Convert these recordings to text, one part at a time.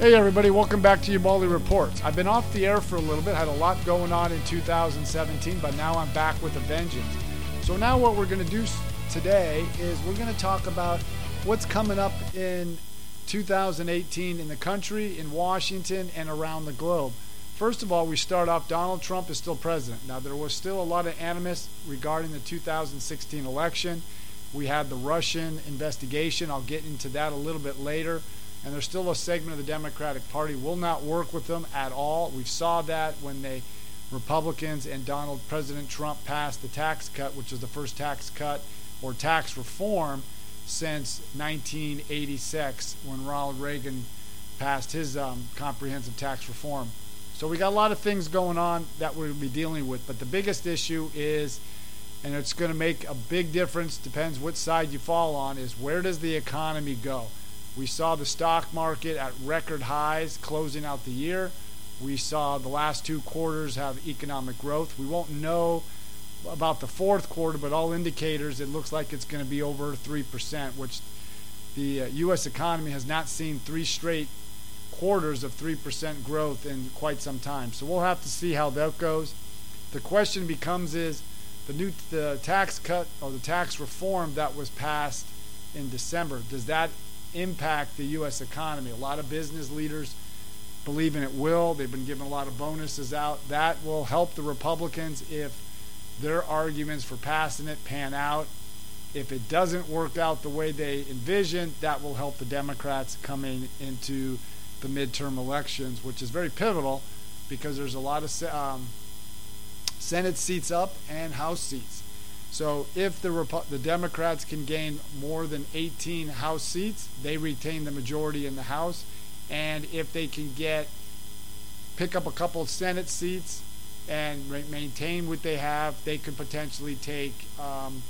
Hey everybody, welcome back to Ubaldi Reports. I've been off the air for a little bit, had a lot going on in 2017, but now I'm back with a vengeance. So now what we're going to do today is we're going to talk about what's coming up in 2018 in the country, in Washington, and around the globe. First of all, we start off Donald Trump is still president. Now, there was still a lot of animus regarding the 2016 election. We had the Russian investigation. I'll get into that a little bit later and there's still a segment of the Democratic Party will not work with them at all. We saw that when they Republicans and Donald President Trump passed the tax cut, which was the first tax cut or tax reform since 1986 when Ronald Reagan passed his um, comprehensive tax reform. So we got a lot of things going on that we'll be dealing with, but the biggest issue is and it's going to make a big difference depends which side you fall on is where does the economy go we saw the stock market at record highs closing out the year. We saw the last two quarters have economic growth. We won't know about the fourth quarter, but all indicators, it looks like it's going to be over 3%, which the uh, U.S. economy has not seen three straight quarters of 3% growth in quite some time. So we'll have to see how that goes. The question becomes is the new the tax cut or the tax reform that was passed in December, does that impact the U.S. economy. A lot of business leaders believe in it will. They've been given a lot of bonuses out. That will help the Republicans if their arguments for passing it pan out. If it doesn't work out the way they envision, that will help the Democrats coming into the midterm elections, which is very pivotal because there's a lot of um, Senate seats up and House seats. So if the the Democrats can gain more than 18 House seats, they retain the majority in the House, and if they can get pick up a couple of Senate seats and re- maintain what they have, they could potentially take um,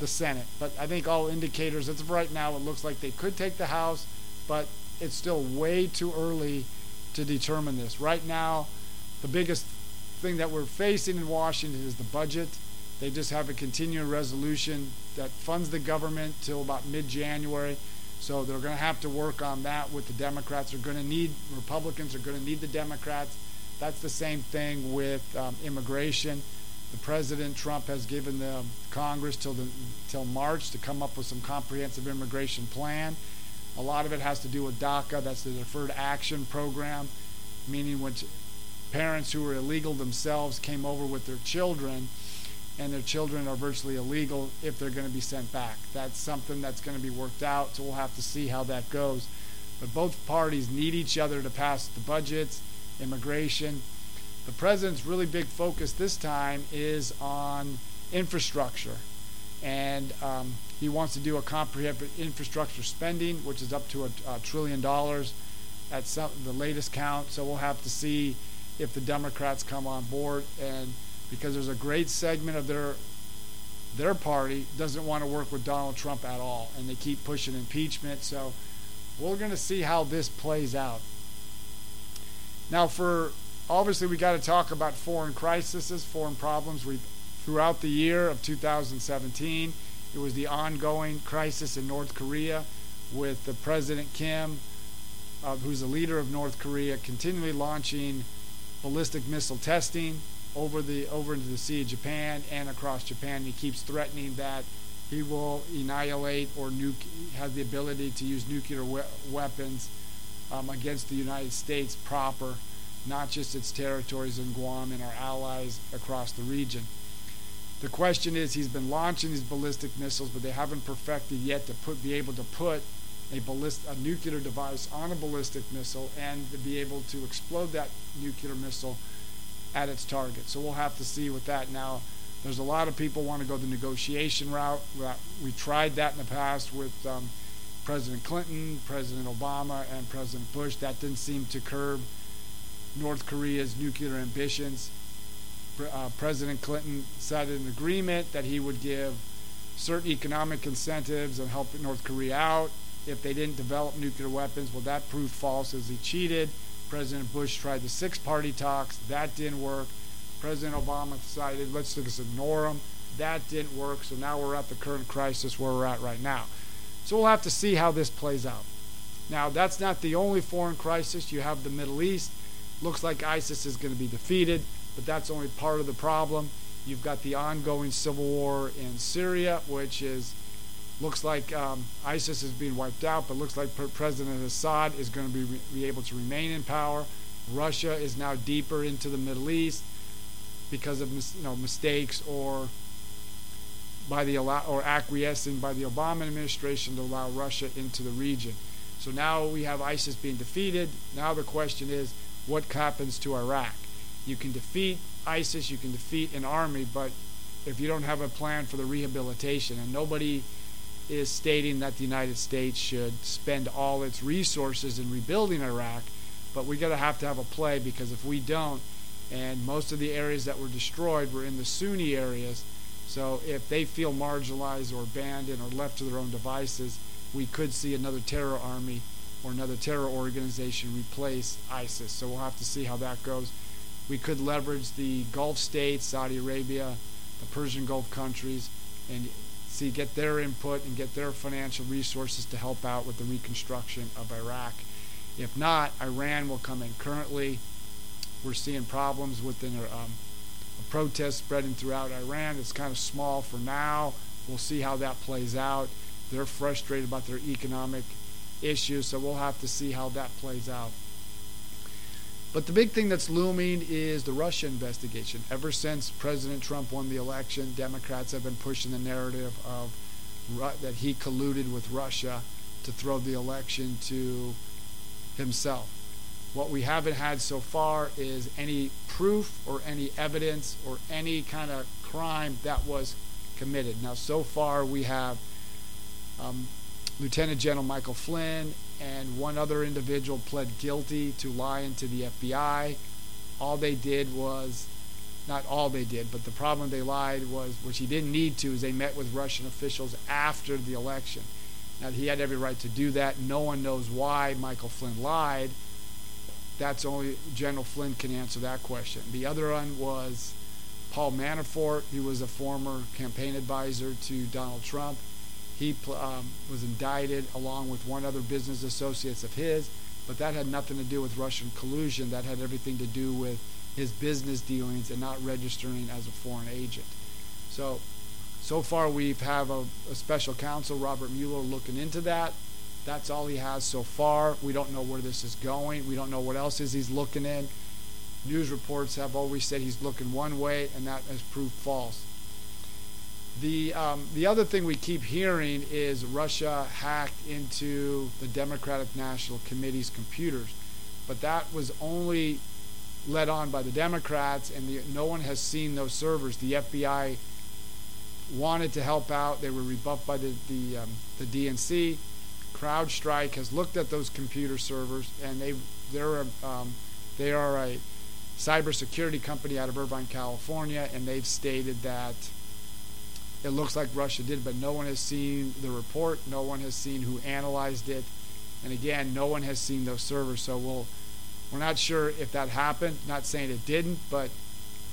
the Senate. But I think all indicators, as of right now, it looks like they could take the House, but it's still way too early to determine this. Right now, the biggest thing that we're facing in Washington is the budget they just have a continuing resolution that funds the government till about mid-January. So they're going to have to work on that with the Democrats. They're going to need Republicans are going to need the Democrats. That's the same thing with um, immigration. The President Trump has given the Congress till the, till March to come up with some comprehensive immigration plan. A lot of it has to do with DACA. That's the Deferred Action Program, meaning when parents who were illegal themselves came over with their children and their children are virtually illegal if they're going to be sent back. That's something that's going to be worked out, so we'll have to see how that goes. But both parties need each other to pass the budgets, immigration. The president's really big focus this time is on infrastructure. And um, he wants to do a comprehensive infrastructure spending, which is up to a, a trillion dollars at some, the latest count. So we'll have to see if the Democrats come on board and because there's a great segment of their their party doesn't want to work with Donald Trump at all, and they keep pushing impeachment. So we're going to see how this plays out. Now, for obviously, we got to talk about foreign crises, foreign problems. We throughout the year of 2017, it was the ongoing crisis in North Korea, with the President Kim, uh, who's the leader of North Korea, continually launching ballistic missile testing over the over into the Sea of Japan and across Japan. He keeps threatening that he will annihilate or nuke, has the ability to use nuclear we- weapons um, against the United States proper, not just its territories in Guam and our allies across the region. The question is, he's been launching these ballistic missiles, but they haven't perfected yet to put, be able to put a, ballist, a nuclear device on a ballistic missile and to be able to explode that nuclear missile at its target. So we'll have to see with that now. There's a lot of people want to go the negotiation route. We tried that in the past with um, President Clinton, President Obama, and President Bush. That didn't seem to curb North Korea's nuclear ambitions. Uh, President Clinton cited an agreement that he would give certain economic incentives and help North Korea out if they didn't develop nuclear weapons. Well, that proved false as he cheated. President Bush tried the six party talks. That didn't work. President Obama decided, let's just ignore them. That didn't work. So now we're at the current crisis where we're at right now. So we'll have to see how this plays out. Now, that's not the only foreign crisis. You have the Middle East. Looks like ISIS is going to be defeated, but that's only part of the problem. You've got the ongoing civil war in Syria, which is looks like um, ISIS is being wiped out, but looks like President Assad is going to be, be able to remain in power. Russia is now deeper into the Middle East because of you know mistakes or by the or acquiescing by the Obama administration to allow Russia into the region. So now we have ISIS being defeated. Now the question is, what happens to Iraq? You can defeat ISIS, you can defeat an army, but if you don't have a plan for the rehabilitation, and nobody is stating that the United States should spend all its resources in rebuilding Iraq, but we're going to have to have a play because if we don't, and most of the areas that were destroyed were in the Sunni areas, so if they feel marginalized or abandoned or left to their own devices, we could see another terror army or another terror organization replace ISIS. So we'll have to see how that goes. We could leverage the Gulf states, Saudi Arabia, the Persian Gulf countries, and see get their input and get their financial resources to help out with the reconstruction of Iraq. If not, Iran will come in. Currently, we're seeing problems within um, a protest spreading throughout Iran. It's kind of small for now. We'll see how that plays out. They're frustrated about their economic issues, so we'll have to see how that plays out. But the big thing that's looming is the Russia investigation. Ever since President Trump won the election, Democrats have been pushing the narrative of that he colluded with Russia to throw the election to himself. What we haven't had so far is any proof or any evidence or any kind of crime that was committed. Now, so far, we have um, Lieutenant General Michael Flynn and one other individual pled guilty to lying to the FBI. All they did was, not all they did, but the problem they lied was, which he didn't need to, is they met with Russian officials after the election. Now, he had every right to do that. No one knows why Michael Flynn lied that's only General Flynn can answer that question. The other one was Paul Manafort. He was a former campaign advisor to Donald Trump. He um, was indicted along with one other business associates of his, but that had nothing to do with Russian collusion. That had everything to do with his business dealings and not registering as a foreign agent. So, so far we have a, a special counsel, Robert Mueller, looking into that. That's all he has so far. We don't know where this is going. We don't know what else is he's looking in. News reports have always said he's looking one way, and that has proved false. The um, the other thing we keep hearing is Russia hacked into the Democratic National Committee's computers, but that was only led on by the Democrats, and the, no one has seen those servers. The FBI wanted to help out; they were rebuffed by the the, um, the DNC. CrowdStrike has looked at those computer servers, and they they're a, um, they are a cybersecurity company out of Irvine, California, and they've stated that it looks like Russia did, but no one has seen the report. No one has seen who analyzed it, and again, no one has seen those servers. So we'll we're not sure if that happened. Not saying it didn't, but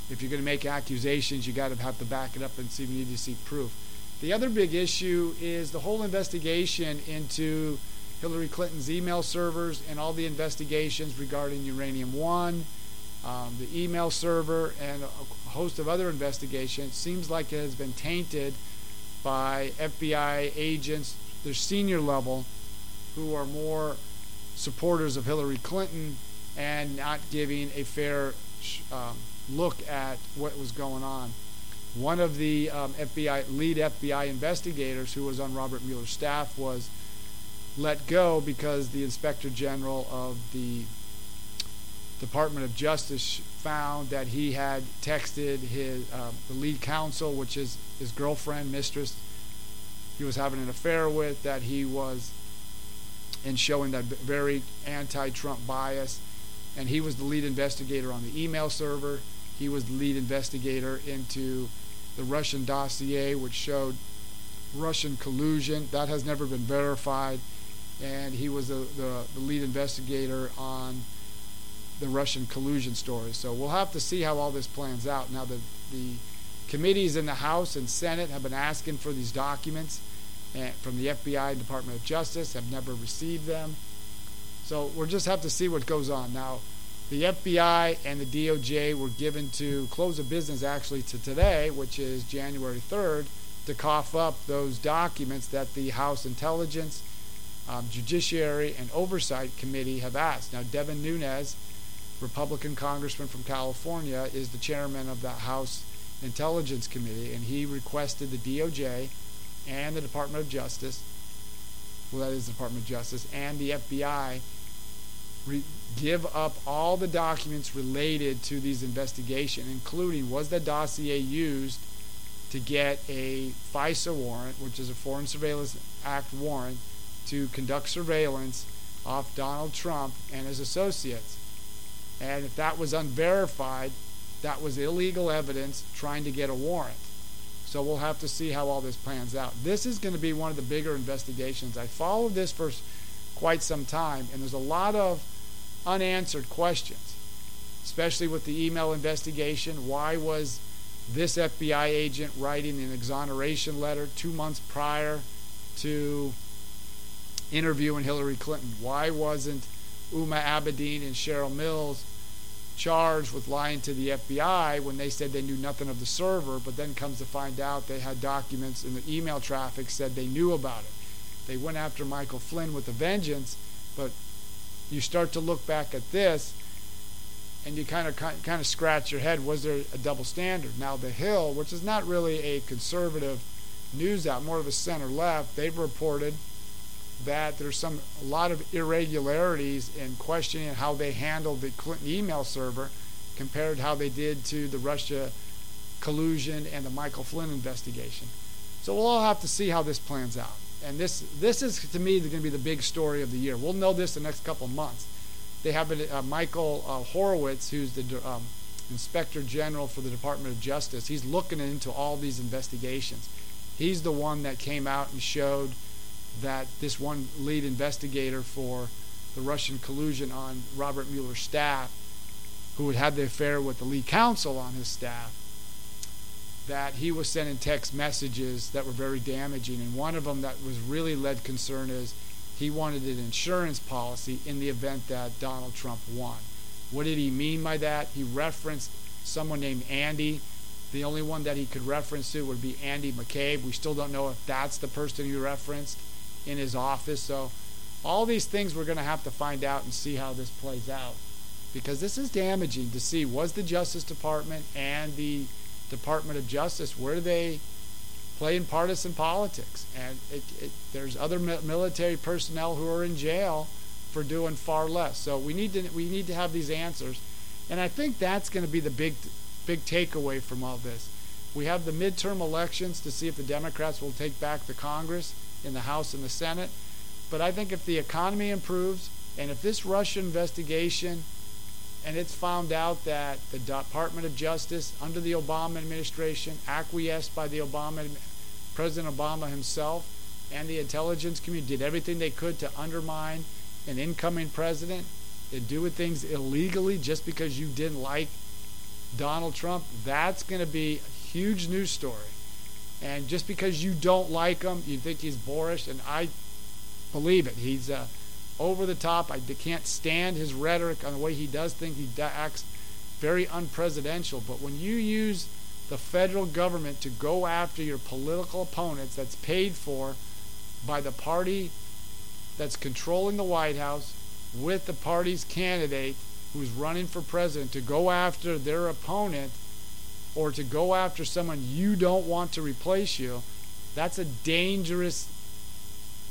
if you're going to make accusations, you got to have to back it up and see. We need to see proof. The other big issue is the whole investigation into Hillary Clinton's email servers and all the investigations regarding Uranium One, um, the email server, and a host of other investigations. Seems like it has been tainted by FBI agents, their senior level, who are more supporters of Hillary Clinton and not giving a fair um, look at what was going on. One of the um, FBI lead FBI investigators who was on Robert Mueller's staff was let go because the inspector general of the Department of Justice found that he had texted his uh, the lead counsel, which is his girlfriend, mistress, he was having an affair with, that he was in showing that very anti-Trump bias, and he was the lead investigator on the email server. He was the lead investigator into the Russian dossier, which showed Russian collusion. That has never been verified. And he was the, the, the lead investigator on the Russian collusion story. So we'll have to see how all this plans out. Now, the, the committees in the House and Senate have been asking for these documents from the FBI and Department of Justice, have never received them. So we'll just have to see what goes on. Now, the FBI and the DOJ were given to close of business actually to today, which is January 3rd, to cough up those documents that the House Intelligence, um, Judiciary, and Oversight Committee have asked. Now, Devin Nunes, Republican congressman from California, is the chairman of the House Intelligence Committee, and he requested the DOJ and the Department of Justice, well, that is the Department of Justice, and the FBI re- give up all the documents related to these investigations, including was the dossier used to get a FISA warrant, which is a Foreign Surveillance Act warrant, to conduct surveillance off Donald Trump and his associates. And if that was unverified, that was illegal evidence trying to get a warrant. So we'll have to see how all this pans out. This is going to be one of the bigger investigations. I followed this for quite some time, and there's a lot of unanswered questions, especially with the email investigation. Why was this FBI agent writing an exoneration letter two months prior to interviewing Hillary Clinton? Why wasn't Huma Abedin and Cheryl Mills charged with lying to the FBI when they said they knew nothing of the server, but then comes to find out they had documents and the email traffic said they knew about it. They went after Michael Flynn with a vengeance, but you start to look back at this and you kind of kind of scratch your head was there a double standard now the hill which is not really a conservative news out more of a center left they've reported that there's some a lot of irregularities in questioning how they handled the Clinton email server compared to how they did to the Russia collusion and the Michael Flynn investigation. So we'll all have to see how this plans out. And this this is to me going to be the big story of the year. We'll know this the next couple months. They have uh, Michael uh, Horowitz, who's the um, Inspector General for the Department of Justice. He's looking into all these investigations. He's the one that came out and showed that this one lead investigator for the Russian collusion on Robert Mueller's staff, who had had the affair with the lead counsel on his staff, that he was sending text messages that were very damaging. And one of them that was really led concern is he wanted an insurance policy in the event that Donald Trump won. What did he mean by that? He referenced someone named Andy. The only one that he could reference to would be Andy McCabe. We still don't know if that's the person he referenced in his office. So, all these things we're going to have to find out and see how this plays out. Because this is damaging to see was the Justice Department and the Department of Justice, where do they play in partisan politics? And it, it, there's other military personnel who are in jail for doing far less. So we need to we need to have these answers, and I think that's going to be the big big takeaway from all this. We have the midterm elections to see if the Democrats will take back the Congress in the House and the Senate. But I think if the economy improves and if this Russia investigation and it's found out that the Department of Justice under the Obama administration, acquiesced by the Obama President Obama himself and the intelligence community, did everything they could to undermine an incoming president and doing things illegally just because you didn't like Donald Trump, that's going to be a huge news story. And just because you don't like him, you think he's boorish, and I believe it. He's uh, over the top. I can't stand his rhetoric on the way he does things. He acts very unpresidential. But when you use the federal government to go after your political opponents, that's paid for by the party that's controlling the White House with the party's candidate who's running for president to go after their opponent or to go after someone you don't want to replace you, that's a dangerous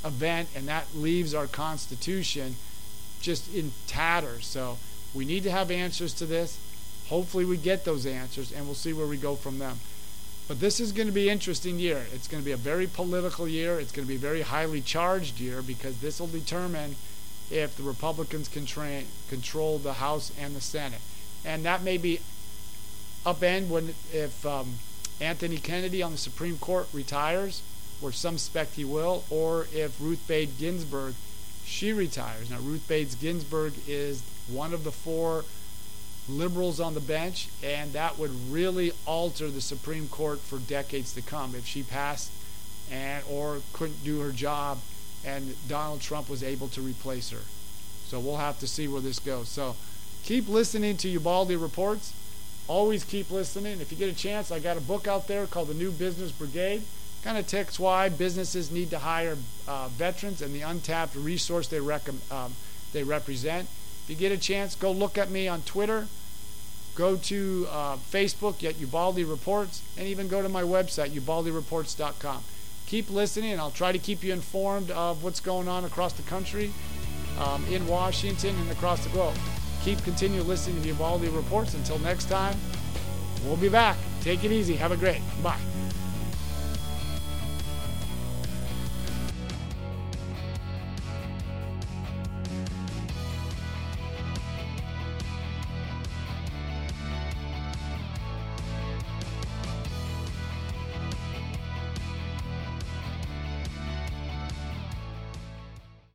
event, and that leaves our Constitution just in tatters. So we need to have answers to this. Hopefully, we get those answers, and we'll see where we go from them. But this is going to be an interesting year. It's going to be a very political year. It's going to be a very highly charged year because this will determine if the Republicans can tra- control the House and the Senate. And that may be upend when if um, Anthony Kennedy on the Supreme Court retires, or some suspect he will, or if Ruth Bader Ginsburg she retires. Now Ruth Bader Ginsburg is one of the four liberals on the bench, and that would really alter the Supreme Court for decades to come if she passed and or couldn't do her job and Donald Trump was able to replace her. So we'll have to see where this goes. So keep listening to Ubaldi Reports. Always keep listening. If you get a chance, I got a book out there called The New Business Brigade. Kind of ticks why businesses need to hire uh, veterans and the untapped resource they, rec- um, they represent. If you get a chance, go look at me on Twitter. Go to uh, Facebook at Ubaldi Reports, and even go to my website, ubaldireports.com. Keep listening, and I'll try to keep you informed of what's going on across the country, um, in Washington, and across the globe. Keep continue listening to Ubaldi Reports. Until next time, we'll be back. Take it easy. Have a great. Bye.